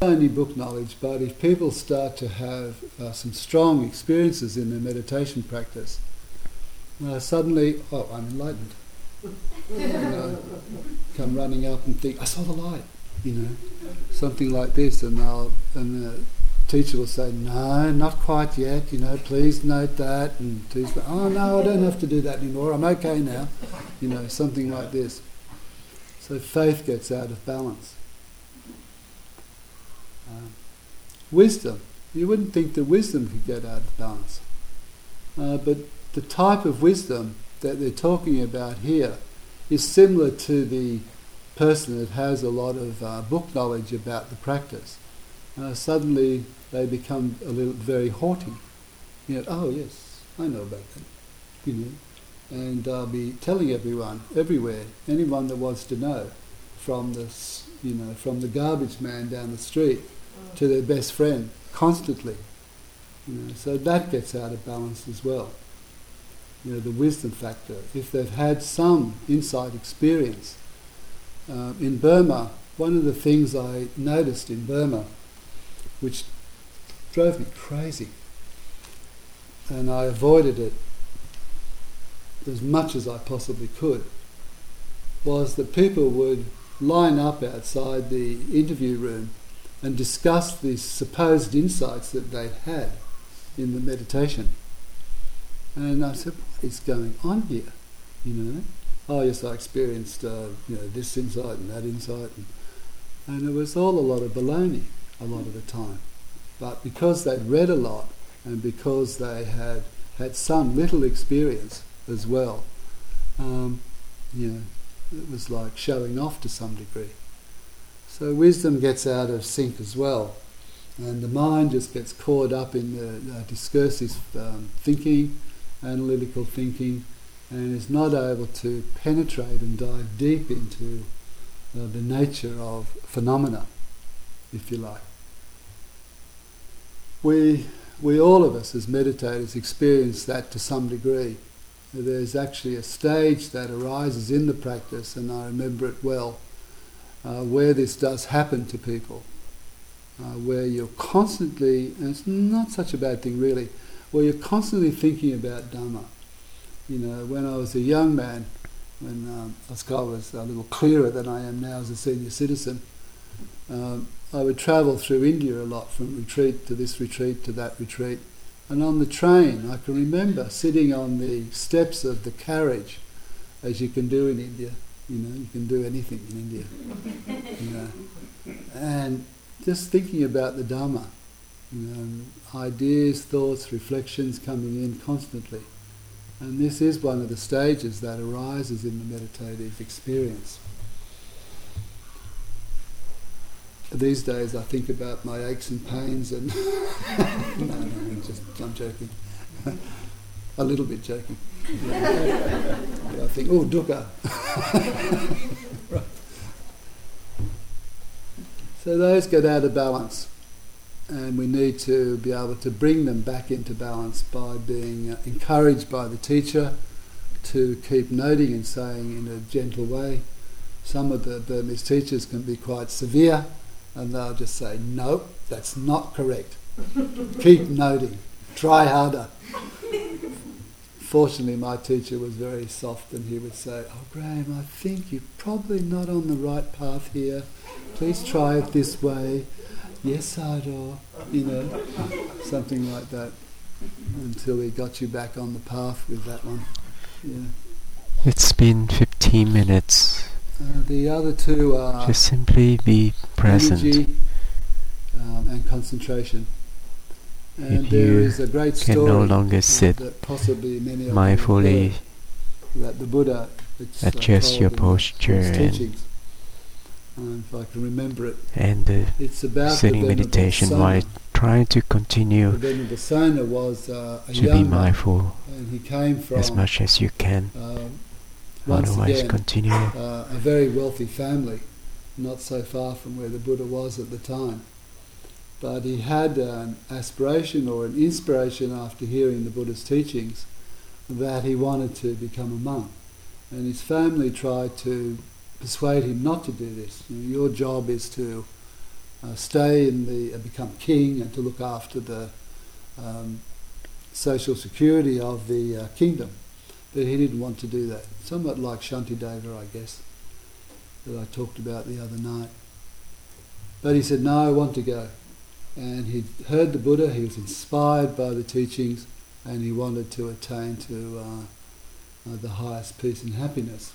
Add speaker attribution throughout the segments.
Speaker 1: only book knowledge, but if people start to have uh, some strong experiences in their meditation practice, uh, suddenly, oh, I'm enlightened. you know, come running up and think, I saw the light, you know, something like this, and they'll, and the teacher will say, no, not quite yet, you know, please note that, and teacher, oh no, I don't have to do that anymore, I'm okay now, you know, something like this. So faith gets out of balance. Um, wisdom, you wouldn't think that wisdom could get out of balance, uh, but the type of wisdom that they're talking about here is similar to the person that has a lot of uh, book knowledge about the practice. Uh, suddenly they become a little very haughty. You know, oh yes, I know about that. You know, and I'll be telling everyone, everywhere, anyone that wants to know, from the, you know, from the garbage man down the street to their best friend, constantly. You know, so that gets out of balance as well you know, the wisdom factor, if they've had some insight experience. Uh, in Burma, one of the things I noticed in Burma, which drove me crazy, and I avoided it as much as I possibly could, was that people would line up outside the interview room and discuss the supposed insights that they'd had in the meditation. And I said, what is going on here? You know? Oh, yes, I experienced, uh, you know, this insight and that insight. And, and it was all a lot of baloney a lot of the time. But because they'd read a lot and because they had had some little experience as well, um, you know, it was like showing off to some degree. So wisdom gets out of sync as well. And the mind just gets caught up in the uh, discursive um, thinking analytical thinking and is not able to penetrate and dive deep into uh, the nature of phenomena, if you like. We, we all of us as meditators experience that to some degree. There's actually a stage that arises in the practice, and I remember it well, uh, where this does happen to people, uh, where you're constantly, and it's not such a bad thing really, where you're constantly thinking about Dhamma. You know, when I was a young man, when um, Oscar was a little clearer than I am now as a senior citizen, um, I would travel through India a lot from retreat to this retreat to that retreat. And on the train, I can remember sitting on the steps of the carriage, as you can do in India. You know, you can do anything in India. you know, and just thinking about the Dhamma you know, ideas, thoughts, reflections coming in constantly. And this is one of the stages that arises in the meditative experience. These days I think about my aches and pains and no, no, I'm just I'm joking. A little bit joking. I think, oh dukkha. Right. So those get out of balance and we need to be able to bring them back into balance by being uh, encouraged by the teacher to keep noting and saying in a gentle way. Some of the Burmese teachers can be quite severe and they'll just say, no, that's not correct. keep noting, try harder. Fortunately, my teacher was very soft and he would say, Oh, Grahame, I think you're probably not on the right path here. Please try it this way yes, Sadhu, you know, something like that, until we got you back on the path with that one. Yeah.
Speaker 2: It's been 15 minutes.
Speaker 1: Uh, the other two are
Speaker 2: just simply be present
Speaker 1: energy, um, and concentration. And
Speaker 2: if
Speaker 1: there
Speaker 2: you
Speaker 1: is a great
Speaker 2: can no longer
Speaker 1: uh,
Speaker 2: sit
Speaker 1: that possibly many of you have
Speaker 2: mindfully,
Speaker 1: heard, that the Buddha uh,
Speaker 2: adjust your posture and.
Speaker 1: Um, if I can remember it,
Speaker 2: and the
Speaker 1: it's about
Speaker 2: sitting meditation while trying to continue
Speaker 1: was uh,
Speaker 2: to be mindful
Speaker 1: and he came from
Speaker 2: as much as you can.
Speaker 1: um, once
Speaker 2: Otherwise,
Speaker 1: again,
Speaker 2: continue.
Speaker 1: uh, a very wealthy family, not so far from where the Buddha was at the time. But he had an aspiration or an inspiration after hearing the Buddha's teachings that he wanted to become a monk. And his family tried to persuade him not to do this. You know, your job is to uh, stay the, uh, become king and to look after the um, social security of the uh, kingdom. But he didn't want to do that. Somewhat like Shantideva, I guess, that I talked about the other night. But he said, No, I want to go. And he heard the Buddha, he was inspired by the teachings, and he wanted to attain to uh, uh, the highest peace and happiness.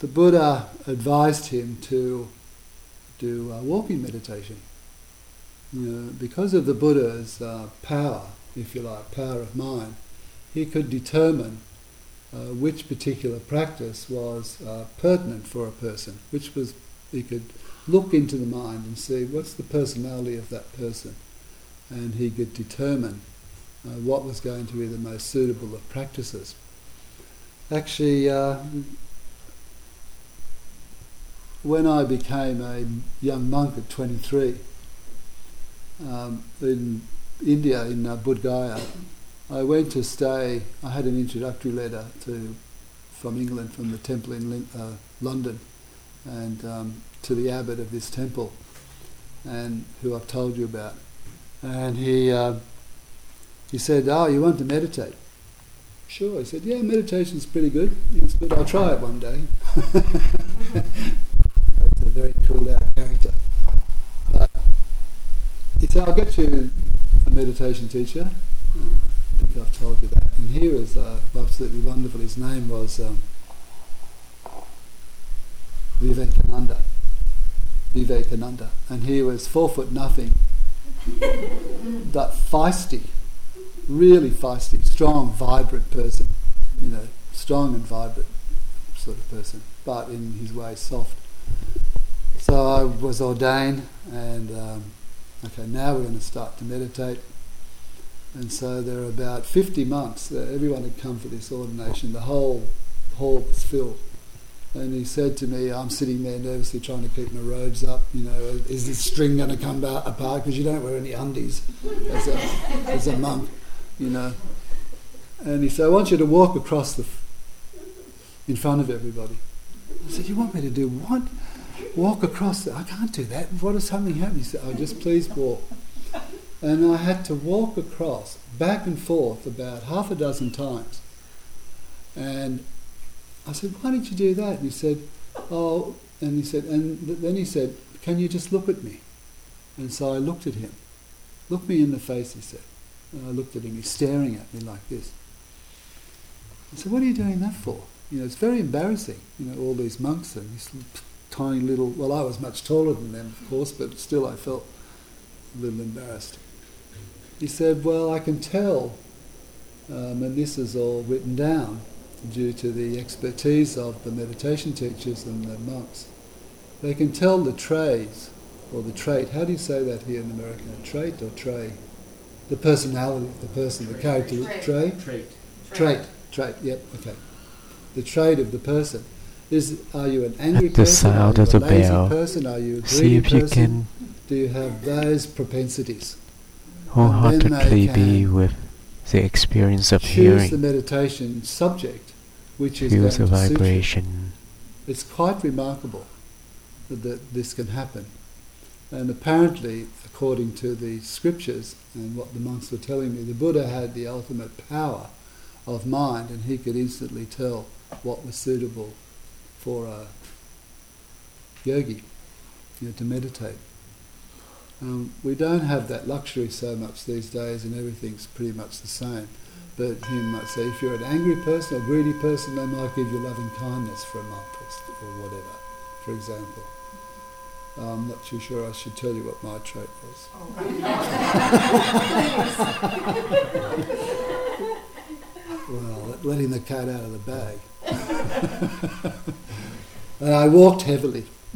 Speaker 1: The Buddha advised him to do uh, walking meditation. You know, because of the Buddha's uh, power, if you like, power of mind, he could determine uh, which particular practice was uh, pertinent for a person, which was he could look into the mind and see what's the personality of that person, and he could determine uh, what was going to be the most suitable of practices. Actually, uh, when I became a young monk at 23 um, in India, in uh, Bodh Gaya, I went to stay. I had an introductory letter to from England, from the temple in uh, London, and um, to the abbot of this temple, and who I've told you about. And he uh, he said, "Oh, you want to meditate?" Sure. I said, "Yeah, meditation's pretty good. It's good. I'll try it one day." That's a very cool out character. But he said, "I'll get you a meditation teacher." I think I've told you that. And he was uh, absolutely wonderful. His name was um, Vivekananda. Vivekananda. And he was four foot nothing, but feisty, really feisty, strong, vibrant person. You know, strong and vibrant sort of person, but in his way soft. So I was ordained, and um, okay, now we're going to start to meditate. And so there are about 50 monks. Everyone had come for this ordination. The whole hall was filled. And he said to me, I'm sitting there nervously trying to keep my robes up. You know, is this string going to come apart? Because you don't wear any undies as a, as a monk, you know. And he said, I want you to walk across the, f- in front of everybody. I said, You want me to do what? Walk across the, I can't do that. What if something happens? He said, Oh, just please walk. And I had to walk across, back and forth, about half a dozen times. And I said, why did you do that? And he said, oh, and he said, and then he said, can you just look at me? And so I looked at him. Look me in the face, he said. And I looked at him, he's staring at me like this. I said, what are you doing that for? You know, it's very embarrassing, you know, all these monks and these tiny little, well, I was much taller than them, of course, but still I felt a little embarrassed. He said, well, I can tell, um, and this is all written down, due to the expertise of the meditation teachers and the monks. They can tell the traits, or the trait, how do you say that here in America? Trait or trait? The personality of the person, the character,
Speaker 3: Trait.
Speaker 1: trait?
Speaker 3: Trait.
Speaker 1: Trait, trait, yep, okay. The trait of the person. Is, are you an angry
Speaker 2: At the
Speaker 1: person? Are you
Speaker 2: of
Speaker 1: a
Speaker 2: the
Speaker 1: lazy
Speaker 2: bell,
Speaker 1: person? Are you a
Speaker 2: See
Speaker 1: greedy
Speaker 2: if you
Speaker 1: person?
Speaker 2: can
Speaker 1: Do you have those propensities?
Speaker 2: wholeheartedly
Speaker 1: can
Speaker 2: be with the experience of hearing?
Speaker 1: Choose the meditation subject, which is
Speaker 2: Feel
Speaker 1: going
Speaker 2: the
Speaker 1: to suit you.
Speaker 2: vibration.
Speaker 1: It's quite remarkable that, that this can happen. And apparently, according to the scriptures and what the monks were telling me, the Buddha had the ultimate power of mind and he could instantly tell what was suitable for a yogi you know, to meditate. Um, we don't have that luxury so much these days and everything's pretty much the same. But he might say, if you're an angry person or greedy person, they might give you loving kindness for a month or, or whatever, for example. I'm not too sure I should tell you what my trait was. Oh. Well, letting the cat out of the bag. and I walked heavily.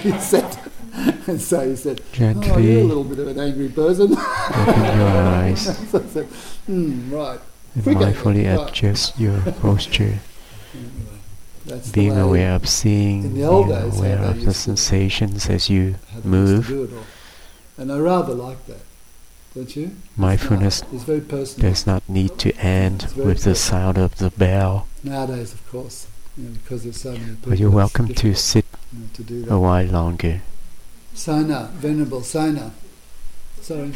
Speaker 1: he said, and so he said, Oh, you're a little bit of an angry person.
Speaker 2: open your eyes
Speaker 1: so I said, hmm, right.
Speaker 2: and mindfully
Speaker 1: right.
Speaker 2: adjust your posture.
Speaker 1: That's
Speaker 2: Being aware of seeing,
Speaker 1: in the old
Speaker 2: being aware of the sensations as you
Speaker 1: how they used to
Speaker 2: move.
Speaker 1: do it all. And I rather like that, don't you?
Speaker 2: Mindfulness
Speaker 1: It's very personal.
Speaker 2: does not need to end with the sound of the bell.
Speaker 1: Nowadays, of course, you know, because there's so many people.
Speaker 2: But you're welcome to sit
Speaker 1: you know, to do
Speaker 2: a while longer.
Speaker 1: Sona, Venerable Sona. Sorry.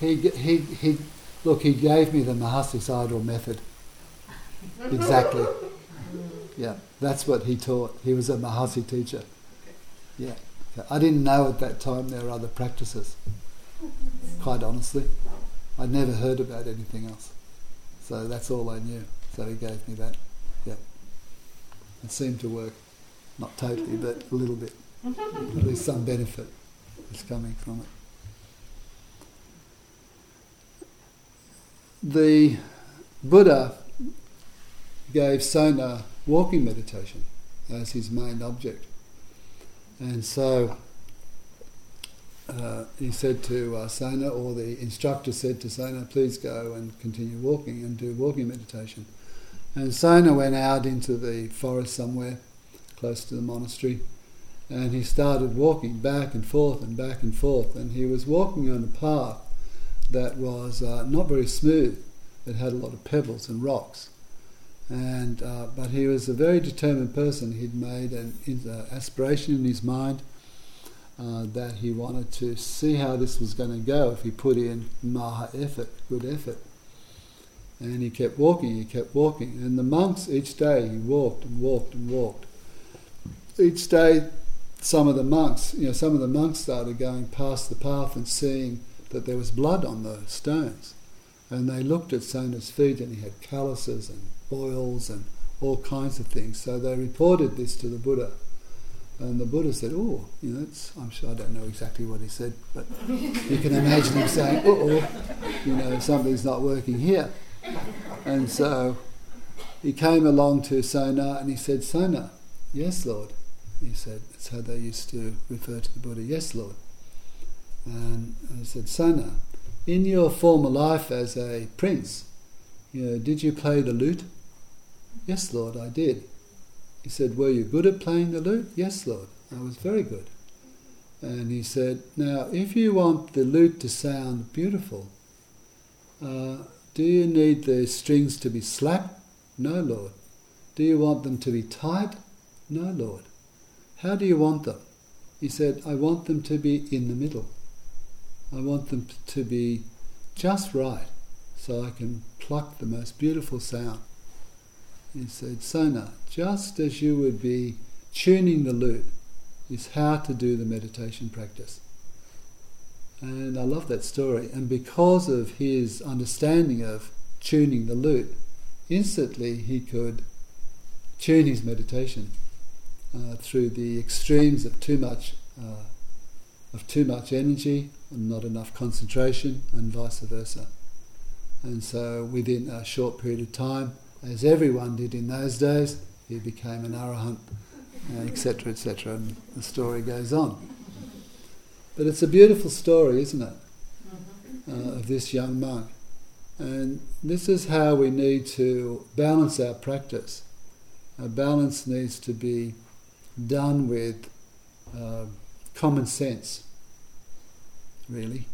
Speaker 1: He, he, he, look, he gave me the Mahasi Sayadaw method. Exactly. Yeah, that's what he taught. He was a Mahasi teacher. Yeah. I didn't know at that time there were other practices, quite honestly. I'd never heard about anything else. So that's all I knew. So he gave me that. Yeah. It seemed to work. Not totally, but a little bit. At least some benefit is coming from it. The Buddha gave Sona walking meditation as his main object. And so uh, he said to uh, Sona, or the instructor said to Sona, please go and continue walking and do walking meditation. And Sona went out into the forest somewhere close to the monastery and he started walking back and forth and back and forth. And he was walking on a path that was uh, not very smooth, it had a lot of pebbles and rocks. And, uh, but he was a very determined person. He'd made an, an aspiration in his mind uh, that he wanted to see how this was going to go if he put in maha effort, good effort. And he kept walking, he kept walking. And the monks, each day, he walked and walked and walked. Each day, some of the monks, you know, some of the monks started going past the path and seeing that there was blood on the stones. And they looked at Sona's feet and he had calluses and boils and all kinds of things. So they reported this to the Buddha. And the Buddha said, "Oh, you know, I'm sure I don't know exactly what he said, but you can imagine him saying, "Oh, you know, something's not working here." And so he came along to Sona and he said, "Sona, yes, Lord." He said, "That's how they used to refer to the Buddha." Yes, Lord. And I said, Sona, in your former life as a prince, you know, did you play the lute?" Yes, Lord, I did. He said, Were you good at playing the lute? Yes, Lord, I was very good. And he said, Now, if you want the lute to sound beautiful, uh, do you need the strings to be slack? No, Lord. Do you want them to be tight? No, Lord. How do you want them? He said, I want them to be in the middle. I want them to be just right so I can pluck the most beautiful sound. He said, Sona, just as you would be tuning the lute, is how to do the meditation practice. And I love that story. And because of his understanding of tuning the lute, instantly he could tune his meditation uh, through the extremes of too much uh, of too much energy and not enough concentration, and vice versa. And so, within a short period of time, as everyone did in those days. He became an arahant, etc., uh, etc., and the story goes on. But it's a beautiful story, isn't it, uh, of this young monk. And this is how we need to balance our practice. Our balance needs to be done with uh, common sense, really.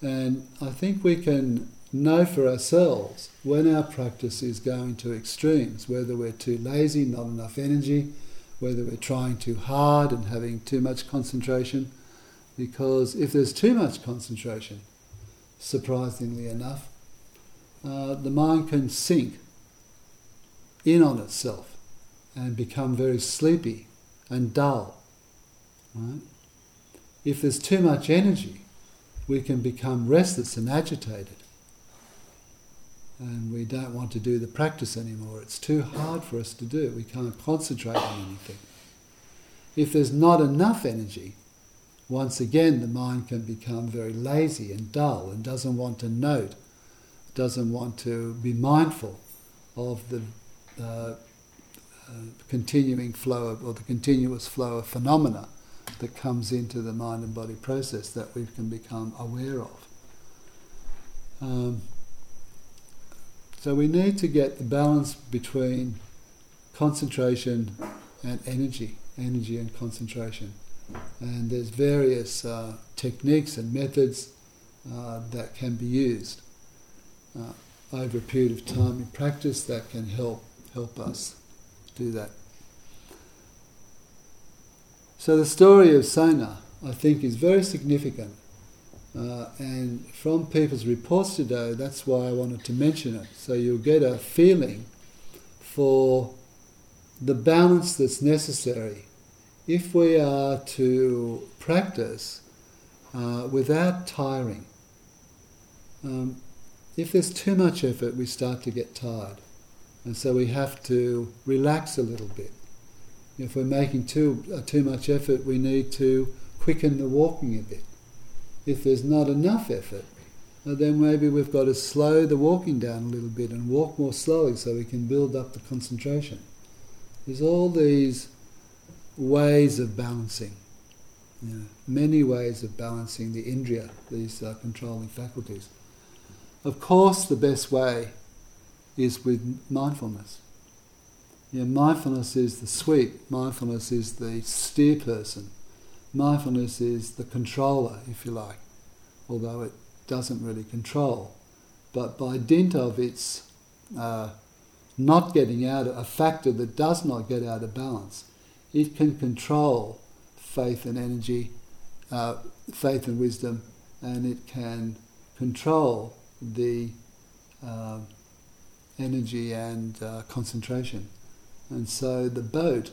Speaker 1: And I think we can know for ourselves when our practice is going to extremes, whether we're too lazy, not enough energy, whether we're trying too hard and having too much concentration. Because if there's too much concentration, surprisingly enough, uh, the mind can sink in on itself and become very sleepy and dull. Right? If there's too much energy, we can become restless and agitated and we don't want to do the practice anymore. It's too hard for us to do. We can't concentrate on anything. If there's not enough energy, once again the mind can become very lazy and dull and doesn't want to note, doesn't want to be mindful of the uh, continuing flow of, or the continuous flow of phenomena that comes into the mind and body process that we can become aware of. Um, so we need to get the balance between concentration and energy, energy and concentration. And there's various uh, techniques and methods uh, that can be used uh, over a period of time in practice that can help help us do that. So the story of Sona, I think, is very significant. Uh, and from people's reports today, that's why I wanted to mention it. So you'll get a feeling for the balance that's necessary if we are to practice uh, without tiring. Um, if there's too much effort, we start to get tired. And so we have to relax a little bit. If we're making too, uh, too much effort, we need to quicken the walking a bit. If there's not enough effort, uh, then maybe we've got to slow the walking down a little bit and walk more slowly so we can build up the concentration. There's all these ways of balancing, you know, many ways of balancing the indriya, these uh, controlling faculties. Of course, the best way is with mindfulness. Yeah, mindfulness is the sweep, mindfulness is the steer person, mindfulness is the controller, if you like, although it doesn't really control. But by dint of its uh, not getting out, of a factor that does not get out of balance, it can control faith and energy, uh, faith and wisdom, and it can control the uh, energy and uh, concentration. And so the boat,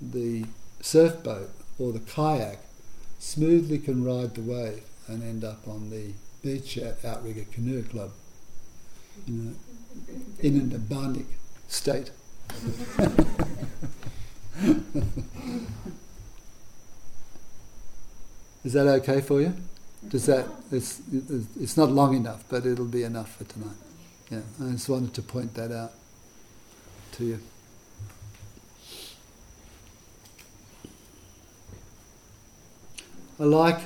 Speaker 1: the surf boat or the kayak, smoothly can ride the wave and end up on the beach at Outrigger Canoe Club, you know, in an abandonic state. Is that okay for you? Does that it's it's not long enough, but it'll be enough for tonight. Yeah, I just wanted to point that out to you. I like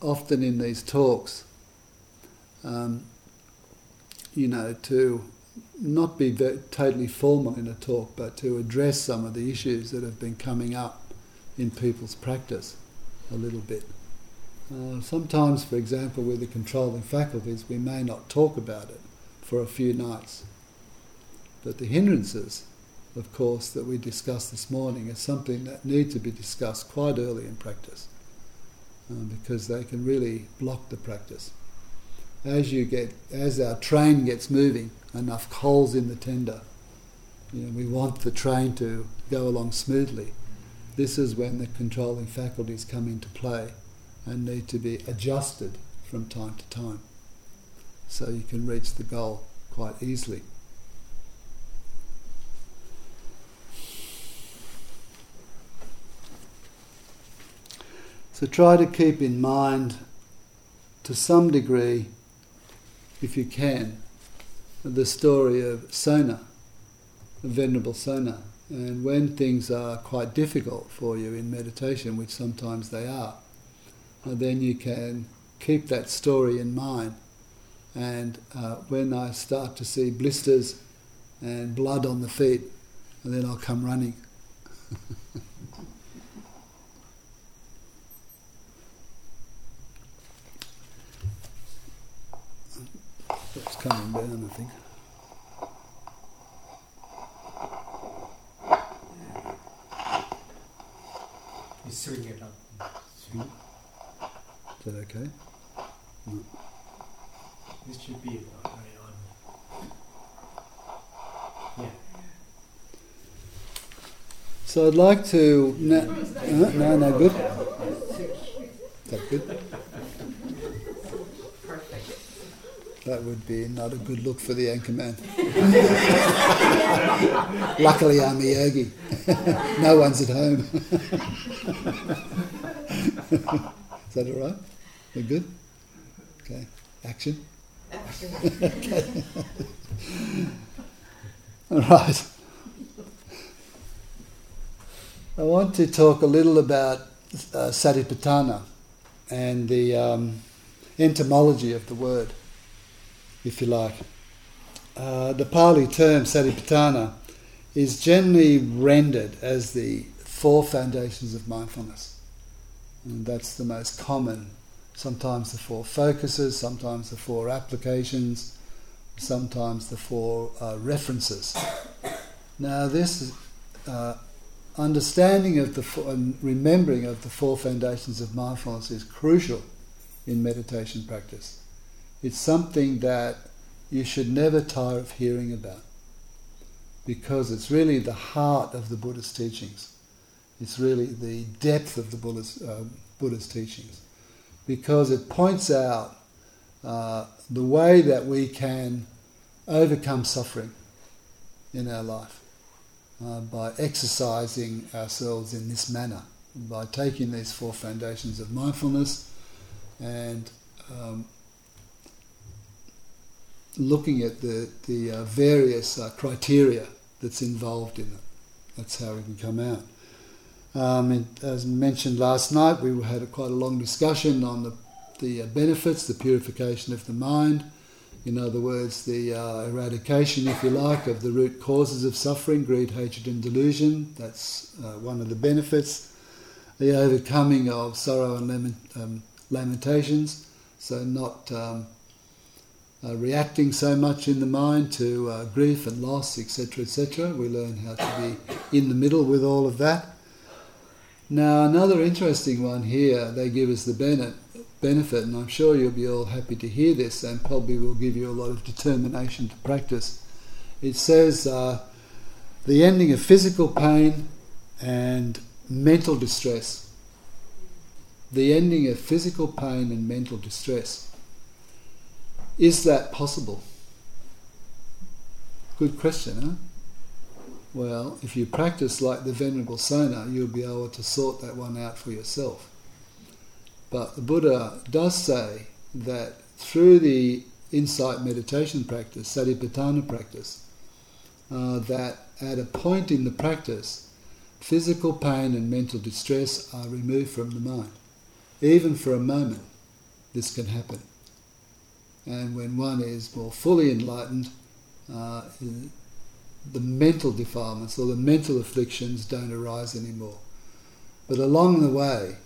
Speaker 1: often in these talks, um, you know, to not be totally formal in a talk, but to address some of the issues that have been coming up in people's practice a little bit. Uh, sometimes, for example, with the controlling faculties, we may not talk about it for a few nights. But the hindrances, of course, that we discussed this morning, is something that need to be discussed quite early in practice uh, because they can really block the practice. As you get, as our train gets moving, enough coals in the tender. You know, we want the train to go along smoothly. This is when the controlling faculties come into play and need to be adjusted from time to time so you can reach the goal quite easily. So try to keep in mind to some degree, if you can, the story of Sona, the Venerable Sona. And when things are quite difficult for you in meditation, which sometimes they are, uh, then you can keep that story in mind. And uh, when I start to see blisters and blood on the feet, and then I'll come running. It's coming down, I think.
Speaker 3: You swing it up.
Speaker 1: Is that okay? No.
Speaker 3: This should be on. Yeah.
Speaker 1: So I'd like to. No, uh, no, no, good. That good? That would be not a good look for the anchor man. Luckily, I'm a yogi. no one's at home. Is that all right? We're good? Okay. Action? Right. I want to talk a little about uh, satipatthana and the um, etymology of the word if you like. Uh, the Pali term satipatthana is generally rendered as the four foundations of mindfulness. And that's the most common. Sometimes the four focuses, sometimes the four applications, sometimes the four uh, references. Now, this uh, understanding of the fo- and remembering of the four foundations of mindfulness is crucial in meditation practice. It's something that you should never tire of hearing about because it's really the heart of the Buddha's teachings. It's really the depth of the Buddha's, uh, Buddha's teachings because it points out uh, the way that we can overcome suffering in our life uh, by exercising ourselves in this manner, by taking these four foundations of mindfulness and um, looking at the, the uh, various uh, criteria that's involved in it. That's how we can come out. Um, as mentioned last night, we had a, quite a long discussion on the, the uh, benefits, the purification of the mind, in other words, the uh, eradication, if you like, of the root causes of suffering, greed, hatred, and delusion. That's uh, one of the benefits. The overcoming of sorrow and lament, um, lamentations, so not um, uh, reacting so much in the mind to uh, grief and loss, etc., etc. We learn how to be in the middle with all of that. Now, another interesting one here, they give us the benefit and I'm sure you'll be all happy to hear this, and probably will give you a lot of determination to practice. It says uh, the ending of physical pain and mental distress. The ending of physical pain and mental distress. Is that possible? Good question, huh? Well, if you practice like the Venerable Sona, you'll be able to sort that one out for yourself. But the Buddha does say that through the insight meditation practice, satipatthana practice, uh, that at a point in the practice, physical pain and mental distress are removed from the mind. Even for a moment, this can happen. And when one is more fully enlightened, uh, the mental defilements or the mental afflictions don't arise anymore. But along the way,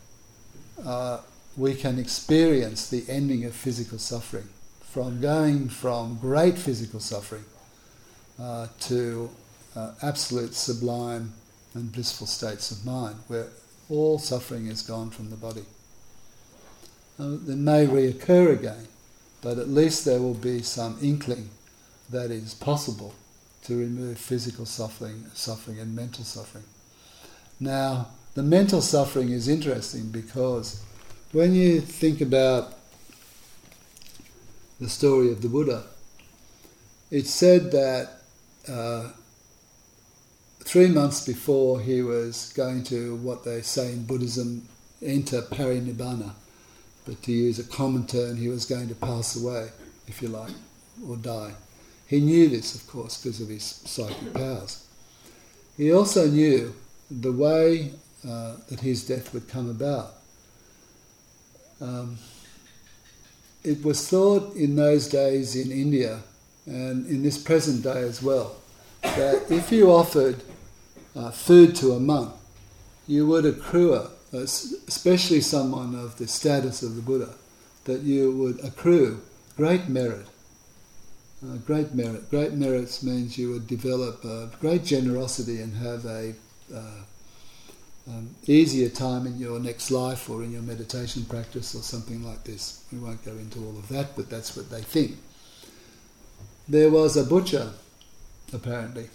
Speaker 1: uh, we can experience the ending of physical suffering, from going from great physical suffering uh, to uh, absolute sublime and blissful states of mind, where all suffering is gone from the body. Uh, may reoccur again, but at least there will be some inkling that is possible to remove physical suffering, suffering and mental suffering. Now, the mental suffering is interesting because when you think about the story of the Buddha, it's said that uh, three months before he was going to what they say in Buddhism enter parinibbana, but to use a common term, he was going to pass away, if you like, or die. He knew this, of course, because of his psychic powers. He also knew the way uh, that his death would come about. Um, it was thought in those days in India and in this present day as well that if you offered uh, food to a monk, you would accrue, especially someone of the status of the Buddha, that you would accrue great merit. Uh, great merit. Great merits means you would develop great generosity and have a uh, um, easier time in your next life or in your meditation practice or something like this. We won't go into all of that, but that's what they think. There was a butcher, apparently,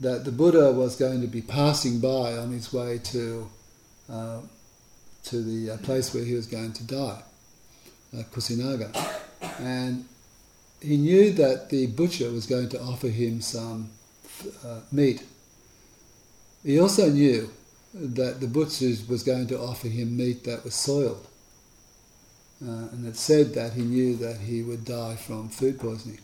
Speaker 1: that the Buddha was going to be passing by on his way to uh, to the uh, place where he was going to die, uh, Kusinagar, and he knew that the butcher was going to offer him some uh, meat. He also knew that the butcher was going to offer him meat that was soiled. Uh, and it said that he knew that he would die from food poisoning.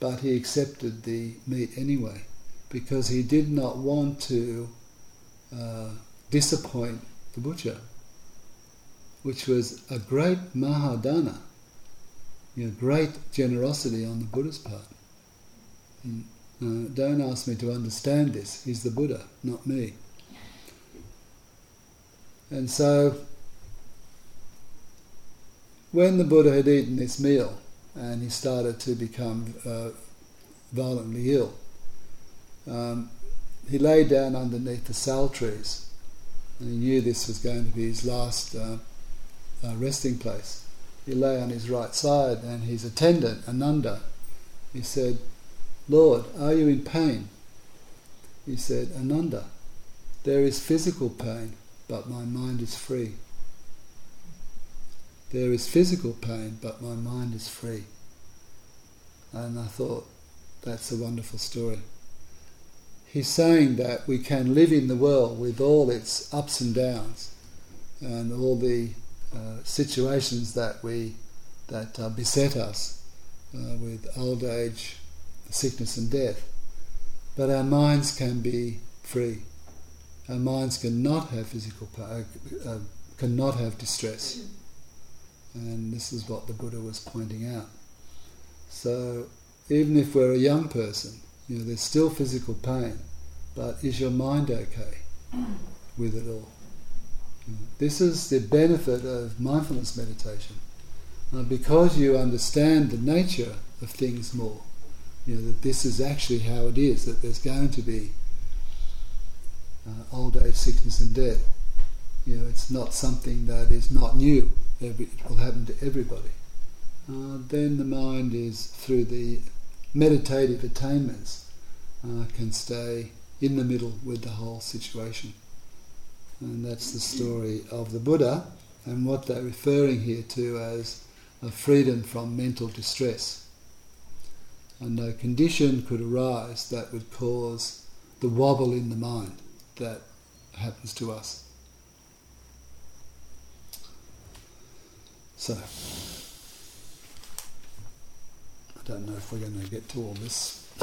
Speaker 1: But he accepted the meat anyway because he did not want to uh, disappoint the butcher, which was a great mahadana, you know, great generosity on the Buddha's part. Uh, don't ask me to understand this. He's the Buddha, not me. And so, when the Buddha had eaten this meal and he started to become uh, violently ill, um, he lay down underneath the sal trees, and he knew this was going to be his last uh, uh, resting place. He lay on his right side, and his attendant, Ananda, he said, Lord, are you in pain? He said, Ananda, there is physical pain, but my mind is free. There is physical pain, but my mind is free. And I thought, that's a wonderful story. He's saying that we can live in the world with all its ups and downs and all the uh, situations that we that uh, beset us uh, with old age, sickness, and death. But our minds can be free. Our minds cannot have physical power, uh, uh, cannot have distress. And this is what the Buddha was pointing out. So, even if we're a young person, you know, there's still physical pain, but is your mind okay with it all? This is the benefit of mindfulness meditation. Uh, because you understand the nature of things more, you know, that this is actually how it is, that there's going to be uh, old age, sickness, and death. You know, it's not something that is not new. Every, it will happen to everybody. Uh, then the mind is through the meditative attainments uh, can stay in the middle with the whole situation. And that's the story of the Buddha and what they're referring here to as a freedom from mental distress. And no condition could arise that would cause the wobble in the mind that happens to us. So, I don't know if we're going to get to all this.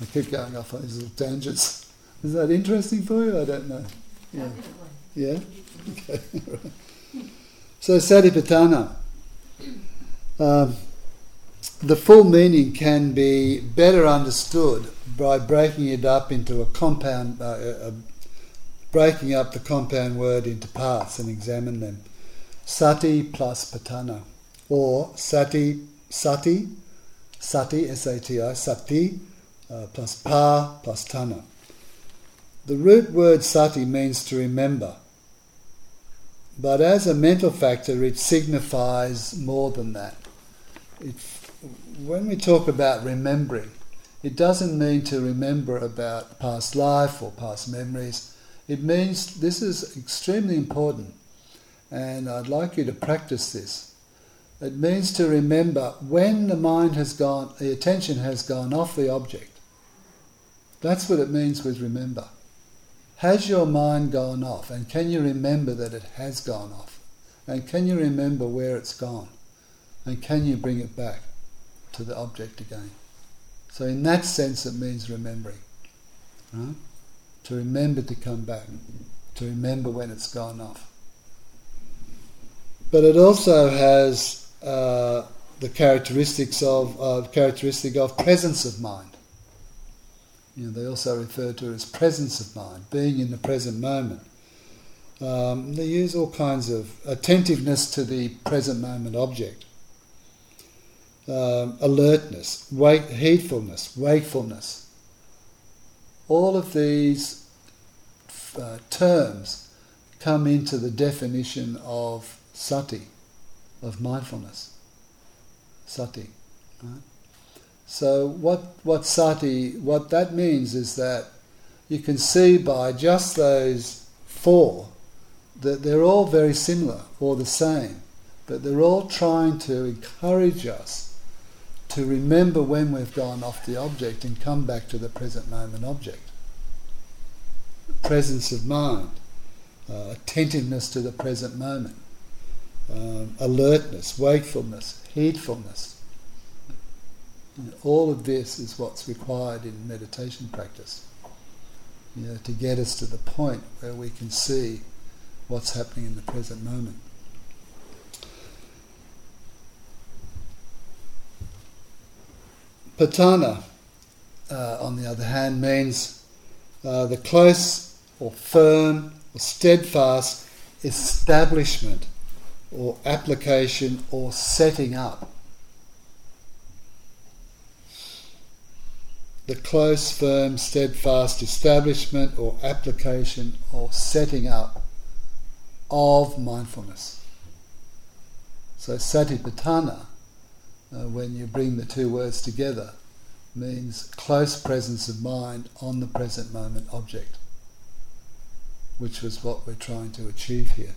Speaker 1: I keep going off on these little tangents. Is that interesting for you? I don't know. Yeah. Yeah? Okay. So, Satipatthana. Um, the full meaning can be better understood by breaking it up into a compound, uh, uh, breaking up the compound word into parts and examine them. Sati plus patthana, or sati, sati, sati, S-A-T-I, sati, uh, plus pa plus tana. The root word sati means to remember, but as a mental factor, it signifies more than that. It, when we talk about remembering, it doesn't mean to remember about past life or past memories. It means this is extremely important, and I'd like you to practice this. It means to remember when the mind has gone, the attention has gone off the object. That's what it means with remember. Has your mind gone off? And can you remember that it has gone off? And can you remember where it's gone? And can you bring it back to the object again? So, in that sense, it means remembering. Right? To remember to come back, to remember when it's gone off. But it also has uh, the characteristics of characteristic of presence of mind. You know, they also refer to it as presence of mind, being in the present moment. Um, they use all kinds of attentiveness to the present moment object um, alertness, wake, heedfulness, wakefulness. All of these uh, terms come into the definition of sati, of mindfulness. Sati. Right? So what what sati what that means is that you can see by just those four that they're all very similar or the same, but they're all trying to encourage us to remember when we've gone off the object and come back to the present moment object. Presence of mind, uh, attentiveness to the present moment, um, alertness, wakefulness, heedfulness. And all of this is what's required in meditation practice. You know, to get us to the point where we can see what's happening in the present moment. Patthana, uh, on the other hand, means uh, the close or firm or steadfast establishment or application or setting up. The close, firm, steadfast establishment or application or setting up of mindfulness. So satipatthana, uh, when you bring the two words together, means close presence of mind on the present moment object, which was what we're trying to achieve here,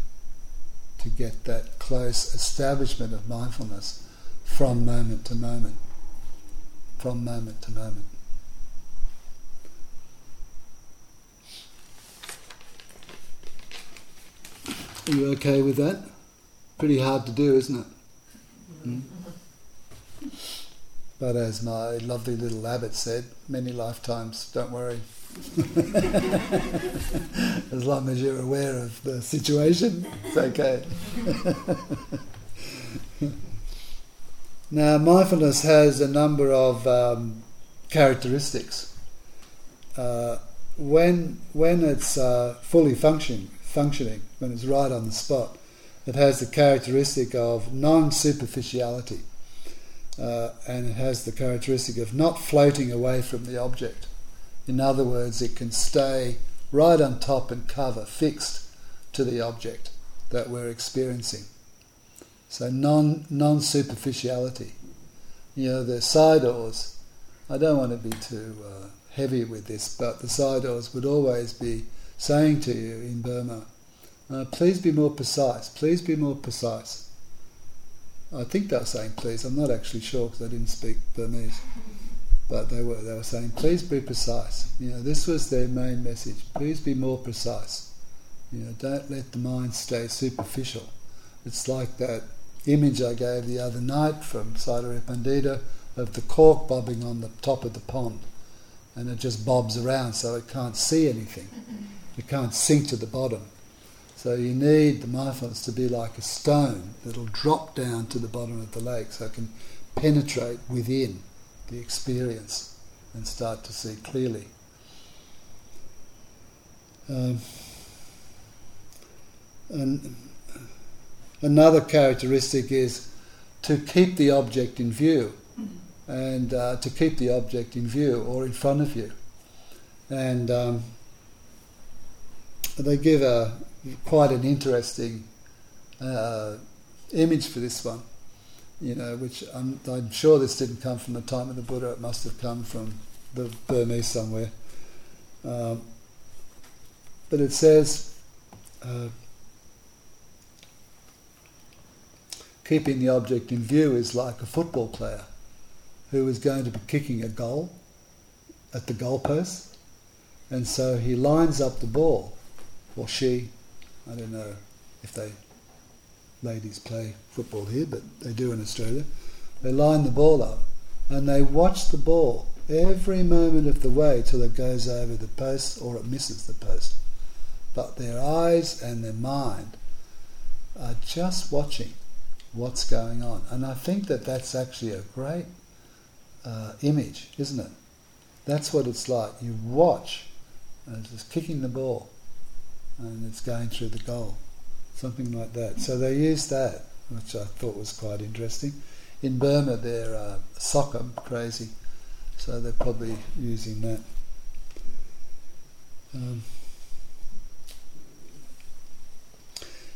Speaker 1: to get that close establishment of mindfulness from moment to moment, from moment to moment. Are you okay with that? Pretty hard to do, isn't it? Hmm? But as my lovely little abbot said, many lifetimes, don't worry. as long as you're aware of the situation, it's okay. now, mindfulness has a number of um, characteristics. Uh, when, when it's uh, fully functioning, functioning, when it's right on the spot, it has the characteristic of non superficiality. Uh, and it has the characteristic of not floating away from the object. In other words, it can stay right on top and cover, fixed to the object that we're experiencing. So non non superficiality. You know, the sayadaws, I don't want to be too uh, heavy with this, but the sayadaws would always be saying to you in Burma, uh, please be more precise, please be more precise. I think they were saying please, I'm not actually sure because I didn't speak Burmese. But they were, they were saying, please be precise. You know, this was their main message. Please be more precise. You know, don't let the mind stay superficial. It's like that image I gave the other night from Sayadaw Pandita of the cork bobbing on the top of the pond. And it just bobs around so it can't see anything. It can't sink to the bottom. So you need the mindfulness to be like a stone that'll drop down to the bottom of the lake so it can penetrate within the experience and start to see clearly. Um, and another characteristic is to keep the object in view and uh, to keep the object in view or in front of you. And um, they give a, quite an interesting uh, image for this one, you know, which I'm, I'm, sure this didn't come from the time of the Buddha, it must have come from the Burmese somewhere. Um, but it says, uh, keeping the object in view is like a football player who is going to be kicking a goal at the goalpost, and so he lines up the ball, or she, I don't know if they ladies play football here, but they do in Australia. They line the ball up and they watch the ball every moment of the way till it goes over the post or it misses the post. But their eyes and their mind are just watching what's going on. And I think that that's actually a great uh, image, isn't it? That's what it's like. You watch, and it's just kicking the ball and it's going through the goal, something like that. So they use that, which I thought was quite interesting. In Burma, they're uh, soccer crazy, so they're probably using that. Um,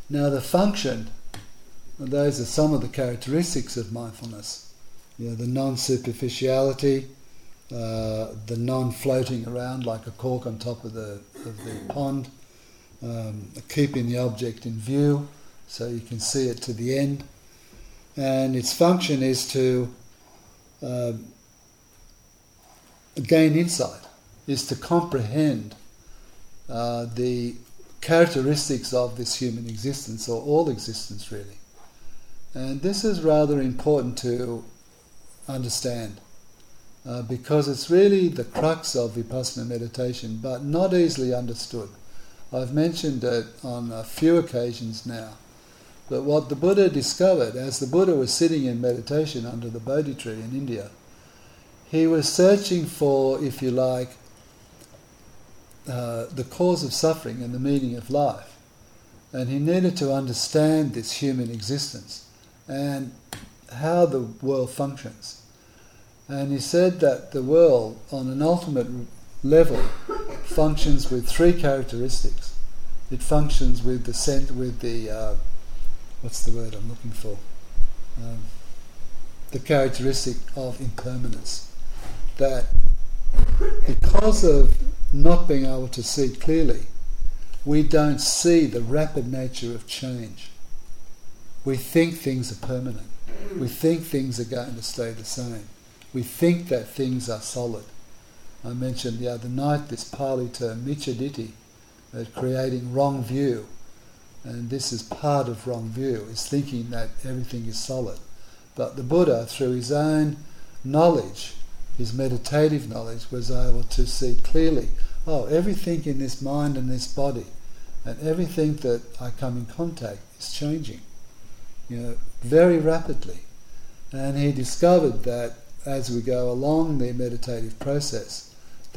Speaker 1: now, the function, those are some of the characteristics of mindfulness. You know, the non-superficiality, uh, the non-floating around like a cork on top of the of the pond, um, keeping the object in view so you can see it to the end. And its function is to uh, gain insight, is to comprehend uh, the characteristics of this human existence, or all existence really. And this is rather important to understand. Uh, because it's really the crux of vipassana meditation, but not easily understood. I've mentioned it on a few occasions now. But what the Buddha discovered as the Buddha was sitting in meditation under the Bodhi tree in India, he was searching for, if you like, uh, the cause of suffering and the meaning of life. And he needed to understand this human existence and how the world functions. And he said that the world, on an ultimate level, functions with three characteristics. It functions with the cent- with the uh, what's the word I'm looking for? Um, the characteristic of impermanence. That because of not being able to see clearly, we don't see the rapid nature of change. We think things are permanent. We think things are going to stay the same. We think that things are solid. I mentioned the other night this Pali term, micchaditthi, uh, creating wrong view. And this is part of wrong view, is thinking that everything is solid. But the Buddha, through his own knowledge, his meditative knowledge, was able to see clearly oh, everything in this mind and this body, and everything that I come in contact is changing, you know, very rapidly. And he discovered that as we go along the meditative process,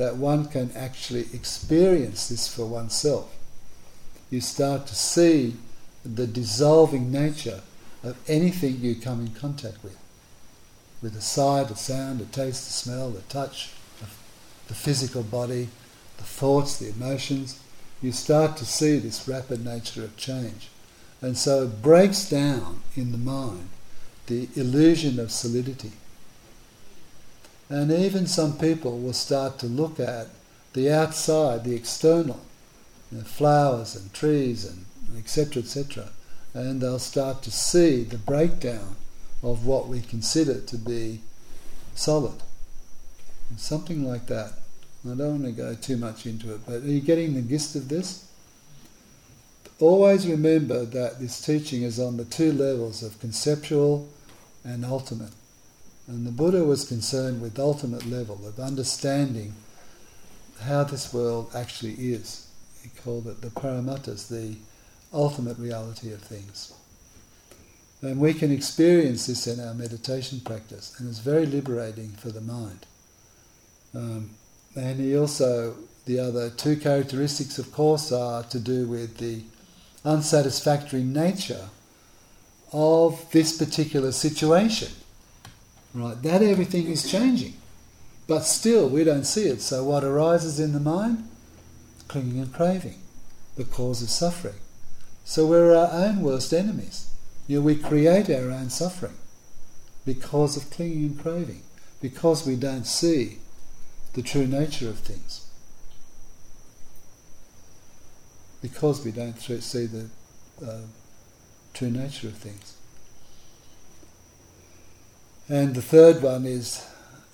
Speaker 1: that one can actually experience this for oneself. You start to see the dissolving nature of anything you come in contact with. With a sight, a sound, a taste, a smell, a touch, the physical body, the thoughts, the emotions, you start to see this rapid nature of change. And so it breaks down in the mind the illusion of solidity. And even some people will start to look at the outside, the external, you know, flowers and trees and etc. etc and they'll start to see the breakdown of what we consider to be solid. Something like that. I don't want to go too much into it, but are you getting the gist of this? Always remember that this teaching is on the two levels of conceptual and ultimate. And the Buddha was concerned with the ultimate level of understanding how this world actually is. He called it the paramatthas, the ultimate reality of things. And we can experience this in our meditation practice, and it's very liberating for the mind. Um, and he also, the other two characteristics, of course, are to do with the unsatisfactory nature of this particular situation. Right, that everything is changing, but still we don't see it. So what arises in the mind? Clinging and craving, the cause of suffering. So we're our own worst enemies. You know, we create our own suffering because of clinging and craving, because we don't see the true nature of things, because we don't see the uh, true nature of things. And the third one is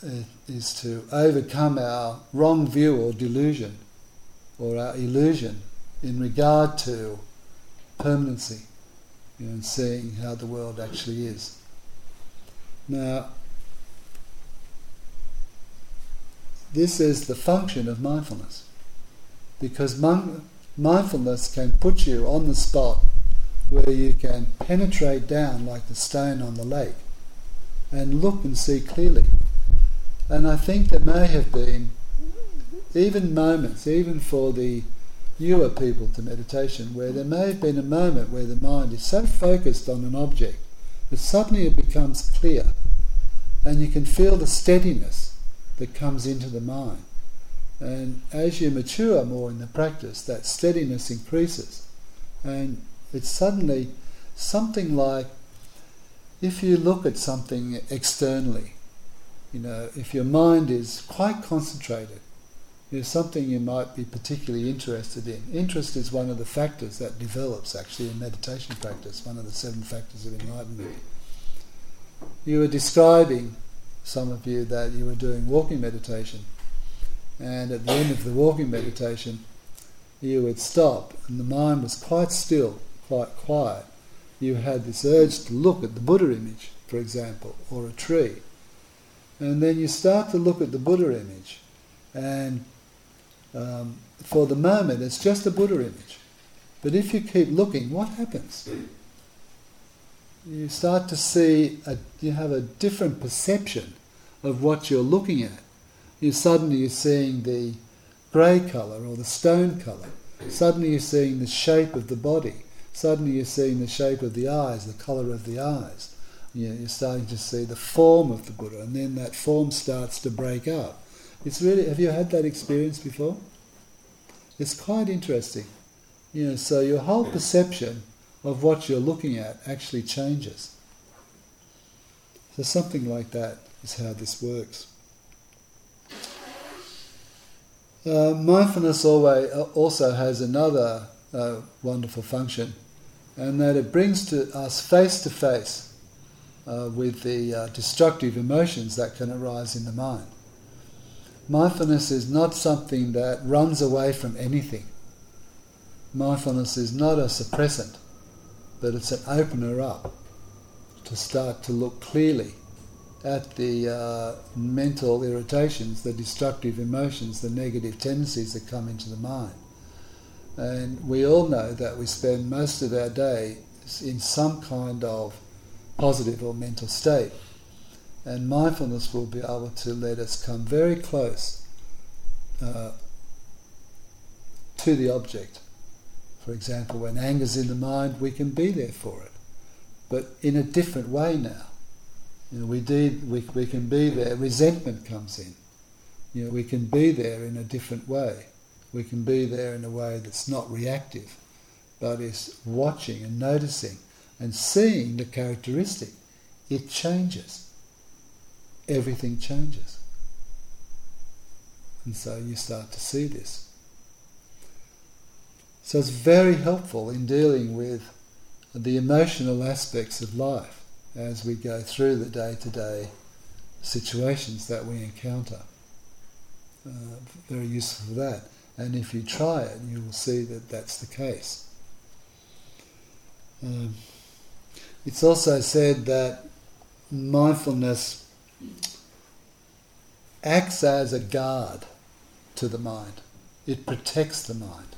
Speaker 1: uh, is to overcome our wrong view or delusion or our illusion in regard to permanency, you know, and seeing how the world actually is. Now, this is the function of mindfulness, because mindfulness can put you on the spot where you can penetrate down like the stone on the lake and look and see clearly. And I think there may have been even moments, even for the newer people to meditation where there may have been a moment where the mind is so focused on an object that suddenly it becomes clear and you can feel the steadiness that comes into the mind. And as you mature more in the practice, that steadiness increases. And it's suddenly something like if you look at something externally, you know, if your mind is quite concentrated is something you might be particularly interested in. Interest is one of the factors that develops actually in meditation practice, one of the seven factors of enlightenment. You were describing, some of you, that you were doing walking meditation, and at the end of the walking meditation, you would stop, and the mind was quite still, quite quiet. You had this urge to look at the Buddha image, for example, or a tree. And then you start to look at the Buddha image, and um, for the moment, it's just a Buddha image. But if you keep looking, what happens? You start to see, a, you have a different perception of what you're looking at. You suddenly you're seeing the grey colour or the stone colour. Suddenly you're seeing the shape of the body. Suddenly you're seeing the shape of the eyes, the colour of the eyes. You're starting to see the form of the Buddha, and then that form starts to break up. It's really. Have you had that experience before? It's quite interesting. You know, so your whole perception of what you're looking at actually changes. So something like that is how this works. Uh, mindfulness always, uh, also has another uh, wonderful function, and that it brings to us face to face with the uh, destructive emotions that can arise in the mind. Mindfulness is not something that runs away from anything. Mindfulness is not a suppressant, but it's an opener up to start to look clearly at the uh, mental irritations, the destructive emotions, the negative tendencies that come into the mind. And we all know that we spend most of our day in some kind of positive or mental state. And mindfulness will be able to let us come very close uh, to the object. For example, when anger's in the mind, we can be there for it, but in a different way now. You know, we, did, we, we can be there, resentment comes in. You know, we can be there in a different way. We can be there in a way that's not reactive, but is watching and noticing and seeing the characteristic. It changes. Everything changes. And so you start to see this. So it's very helpful in dealing with the emotional aspects of life as we go through the day to day situations that we encounter. Uh, very useful for that. And if you try it, you will see that that's the case. Um, it's also said that mindfulness acts as a guard to the mind, it protects the mind.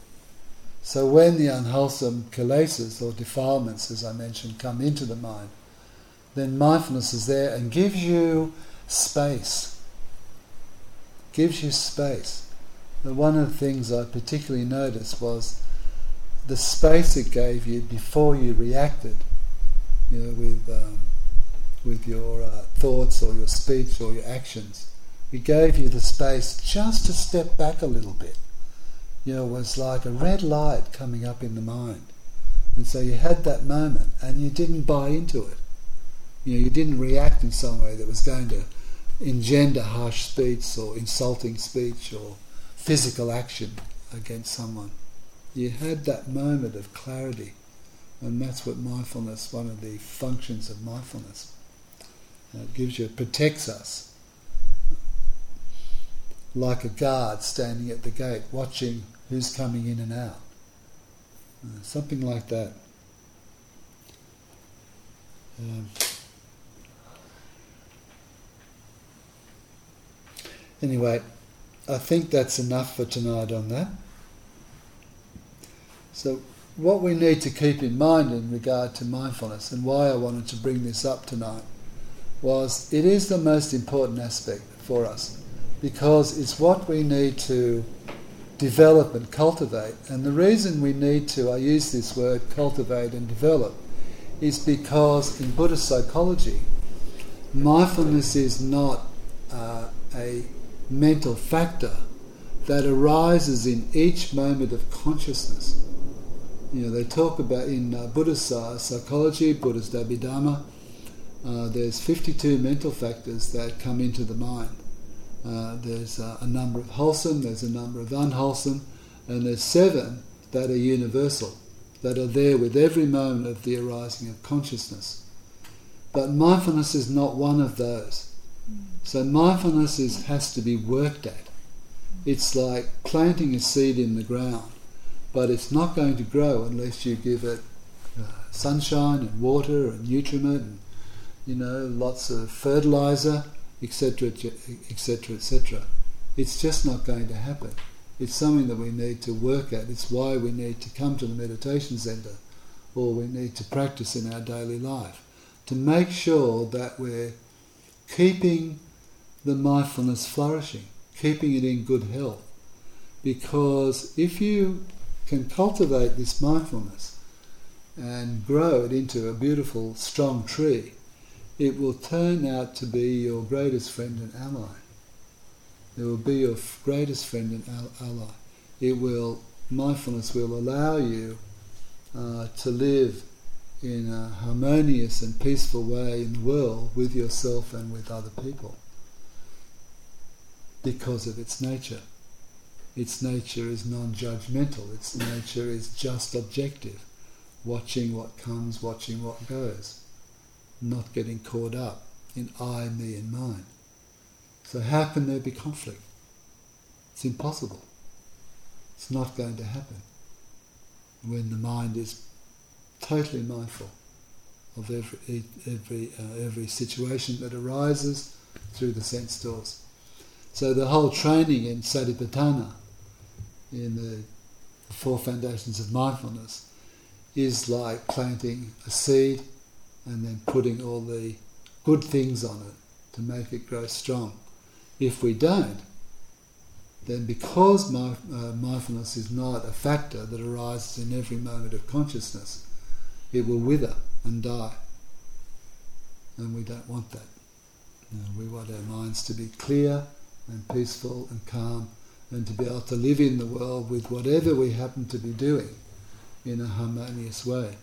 Speaker 1: So when the unwholesome kilesas or defilements, as I mentioned, come into the mind, then mindfulness is there and gives you space. Gives you space. And one of the things I particularly noticed was the space it gave you before you reacted, you know, with um, with your uh, thoughts or your speech or your actions. It gave you the space just to step back a little bit. You know, it was like a red light coming up in the mind. And so you had that moment and you didn't buy into it. You know, you didn't react in some way that was going to engender harsh speech or insulting speech or physical action against someone. You had that moment of clarity, and that's what mindfulness, one of the functions of mindfulness. Uh, it gives you, it protects us like a guard standing at the gate, watching who's coming in and out. Uh, something like that. Um, Anyway, I think that's enough for tonight on that. So, what we need to keep in mind in regard to mindfulness and why I wanted to bring this up tonight was it is the most important aspect for us because it's what we need to develop and cultivate. And the reason we need to, I use this word cultivate and develop, is because in Buddhist psychology, mindfulness is not uh, a mental factor that arises in each moment of consciousness. You know, they talk about in uh, Buddhist uh, psychology, Buddhist Abhidharma, uh, there's 52 mental factors that come into the mind. Uh, there's uh, a number of wholesome, there's a number of unwholesome, and there's seven that are universal, that are there with every moment of the arising of consciousness. But mindfulness is not one of those. So mindfulness is, has to be worked at. It's like planting a seed in the ground, but it's not going to grow unless you give it uh, sunshine and water and nutriment and you know lots of fertilizer, etc., etc., etc. It's just not going to happen. It's something that we need to work at. It's why we need to come to the meditation center, or we need to practice in our daily life to make sure that we're keeping the mindfulness flourishing, keeping it in good health. Because if you can cultivate this mindfulness and grow it into a beautiful, strong tree, it will turn out to be your greatest friend and ally. It will be your greatest friend and ally. It will, mindfulness will allow you uh, to live in a harmonious and peaceful way in the world with yourself and with other people because of its nature. Its nature is non judgmental, its nature is just objective, watching what comes, watching what goes, not getting caught up in I, me, and mine. So, how can there be conflict? It's impossible. It's not going to happen when the mind is totally mindful of every every uh, every situation that arises through the sense doors. So the whole training in Satipatthana, in the four foundations of mindfulness, is like planting a seed and then putting all the good things on it to make it grow strong. If we don't, then because uh, mindfulness is not a factor that arises in every moment of consciousness, it will wither and die. And we don't want that. We want our minds to be clear and peaceful and calm and to be able to live in the world with whatever we happen to be doing in a harmonious way.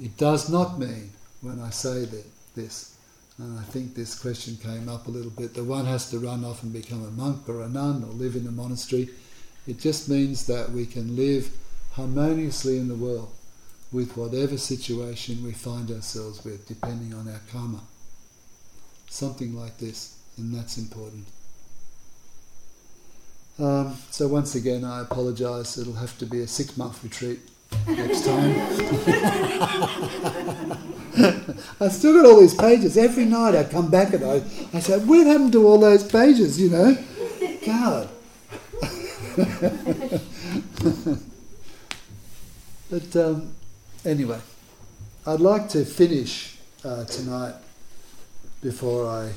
Speaker 1: It does not mean, when I say that, this, and I think this question came up a little bit, that one has to run off and become a monk or a nun or live in a monastery. It just means that we can live harmoniously in the world with whatever situation we find ourselves with, depending on our karma. Something like this, and that's important. Um, so once again, I apologise. It'll have to be a six-month retreat next time. I've still got all these pages. Every night I come back and I, I say, what happened to all those pages, you know? God. but um, anyway, I'd like to finish uh, tonight before I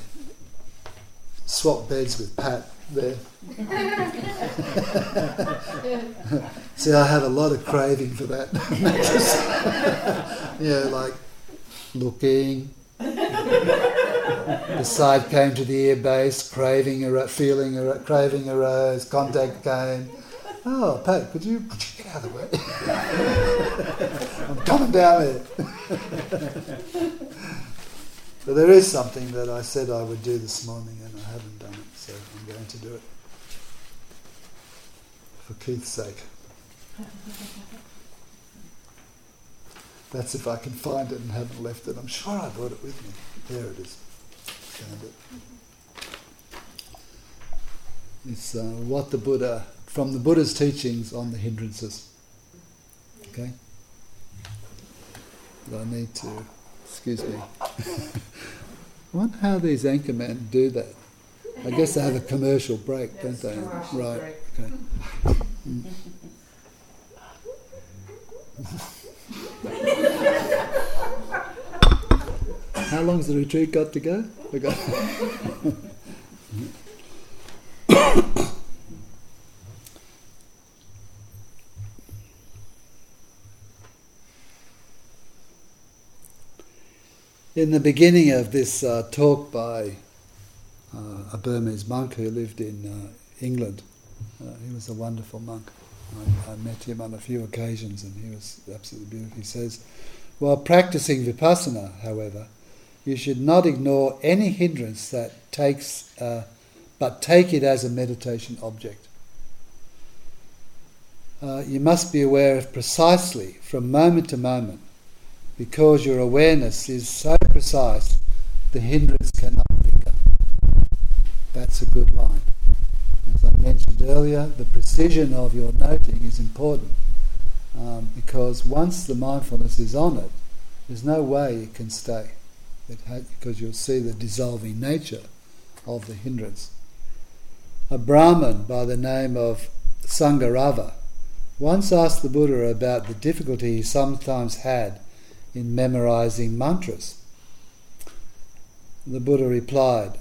Speaker 1: swap beds with Pat there. See, I had a lot of craving for that. yeah, like looking. the side came to the ear base, craving, a feeling, a craving arose, contact came. Oh, Pat, could you, could you get out of the way? I'm coming down there. but there is something that I said I would do this morning haven't done it, so I'm going to do it for Keith's sake. That's if I can find it and haven't left it. I'm sure I brought it with me. There it is. Found it. It's uh, what the Buddha, from the Buddha's teachings on the hindrances. Okay? But I need to, excuse me. I wonder how these anchor men do that. I guess they have a commercial break, don't they? Right. Okay. Mm. How long's the retreat got to go? We got In the beginning of this uh, talk by a Burmese monk who lived in uh, England, uh, he was a wonderful monk. I, I, met him on a few occasions and he was absolutely beautiful. He says, While practicing vipassana, however, you should not ignore any hindrance that takes, uh, but take it as a meditation object. Uh, you must be aware of precisely from moment to moment because your awareness is so precise, the hindrance cannot. That's a good line. As I mentioned earlier, the precision of your noting is important um, because once the mindfulness is on it, there's no way it can stay it ha- because you'll see the dissolving nature of the hindrance. A Brahmin by the name of Sangarava once asked the Buddha about the difficulty he sometimes had in memorizing mantras. The Buddha replied,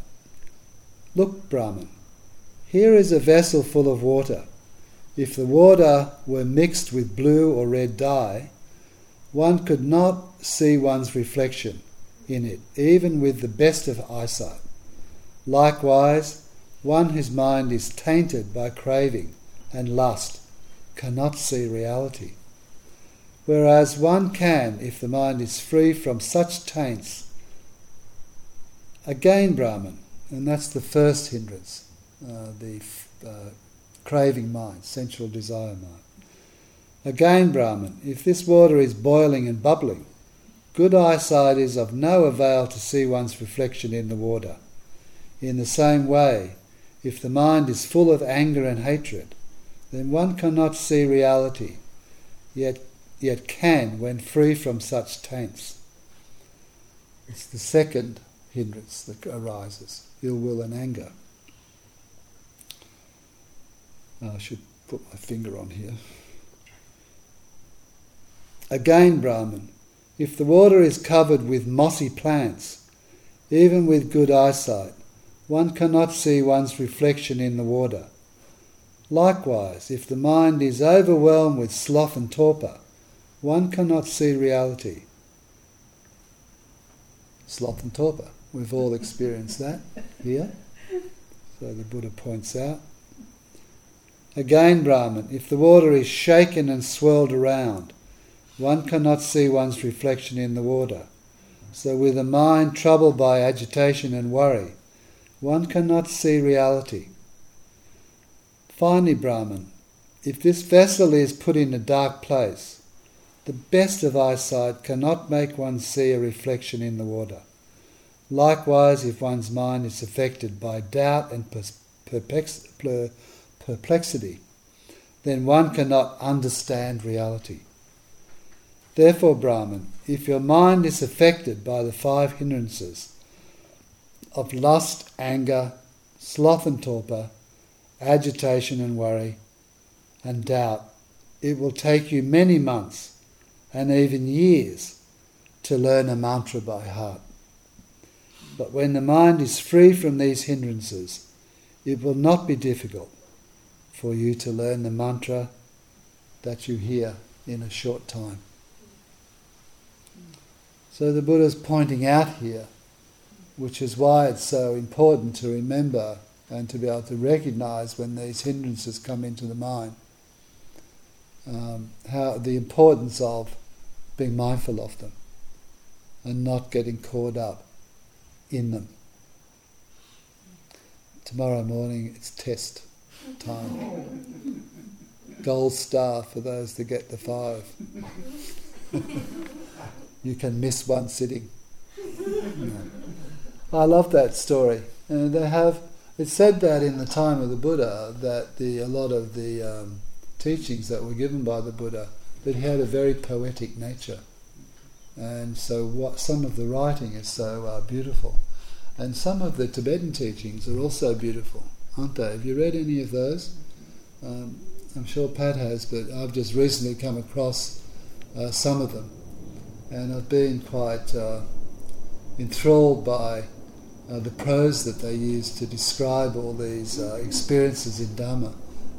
Speaker 1: Look, Brahman, here is a vessel full of water. If the water were mixed with blue or red dye, one could not see one's reflection, in it, even with the best of eyesight. Likewise, one whose mind is tainted by craving and lust cannot see reality. Whereas one can if the mind is free from such taints. Again, Brahman, and that's the first hindrance, uh, the uh, craving mind, sensual desire mind. Again, Brahman, if this water is boiling and bubbling, good eyesight is of no avail to see one's reflection in the water. In the same way, if the mind is full of anger and hatred, then one cannot see reality, yet, yet can when free from such taints. It's the second hindrance that arises ill will and anger. I should put my finger on here. Again, Brahman, if the water is covered with mossy plants, even with good eyesight, one cannot see one's reflection in the water. Likewise, if the mind is overwhelmed with sloth and torpor, one cannot see reality. Sloth and torpor. We've all experienced that here. So the Buddha points out. Again, Brahman, if the water is shaken and swirled around, one cannot see one's reflection in the water. So, with a mind troubled by agitation and worry, one cannot see reality. Finally, Brahman, if this vessel is put in a dark place, the best of eyesight cannot make one see a reflection in the water. Likewise, if one's mind is affected by doubt and perplexity, then one cannot understand reality. Therefore, Brahman, if your mind is affected by the five hindrances of lust, anger, sloth and torpor, agitation and worry, and doubt, it will take you many months and even years to learn a mantra by heart. But when the mind is free from these hindrances, it will not be difficult for you to learn the mantra that you hear in a short time. So the Buddha is pointing out here, which is why it's so important to remember and to be able to recognize when these hindrances come into the mind. Um, how the importance of being mindful of them and not getting caught up in them. Tomorrow morning it's test time. Gold star for those that get the five. you can miss one sitting. I love that story. And they have, it said that in the time of the Buddha, that the, a lot of the um, teachings that were given by the Buddha, that he had a very poetic nature. And so what, some of the writing is so uh, beautiful. And some of the Tibetan teachings are also beautiful, aren't they? Have you read any of those? Um, I'm sure Pat has, but I've just recently come across uh, some of them and I've been quite uh, enthralled by uh, the prose that they use to describe all these uh, experiences in Dharma.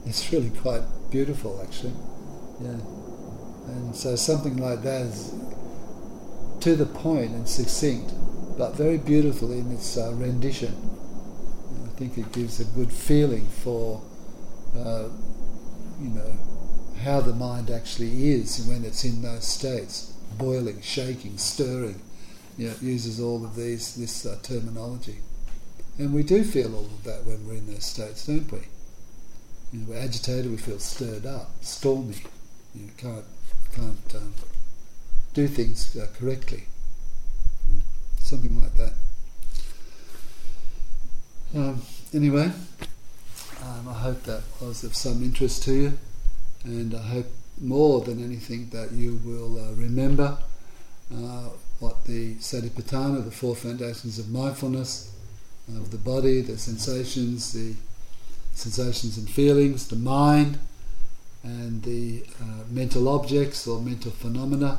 Speaker 1: It's really quite beautiful, actually. Yeah. And so something like that is to the point and succinct, but very beautiful in its uh, rendition. And I think it gives a good feeling for, uh, you know, how the mind actually is when it's in those states boiling, shaking, stirring. You know, it uses all of these this uh, terminology, and we do feel all of that when we're in those states, don't we? You know, we're agitated, we feel stirred up, stormy. You know, can't can't um, do things uh, correctly. Something like that. Um, anyway, um, I hope that was of some interest to you, and I hope more than anything that you will uh, remember uh, what the Satipatthana, the four foundations of mindfulness, of the body, the sensations, the sensations and feelings, the mind, and the uh, mental objects or mental phenomena.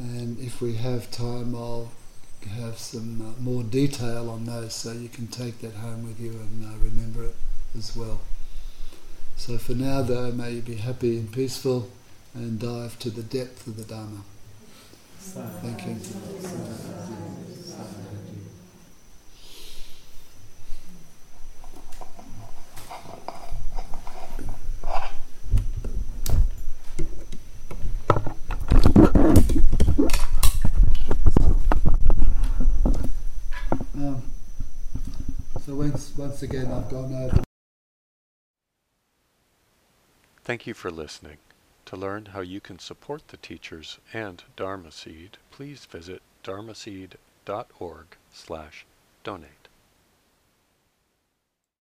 Speaker 1: And if we have time, I'll have some uh, more detail on those so you can take that home with you and uh, remember it as well. So for now, though, may you be happy and peaceful and dive to the depth of the Dharma. Thank you. Once again I've gone over.
Speaker 4: Thank you for listening. To learn how you can support the teachers and Dharma Seed, please visit dharmaseed.org slash donate.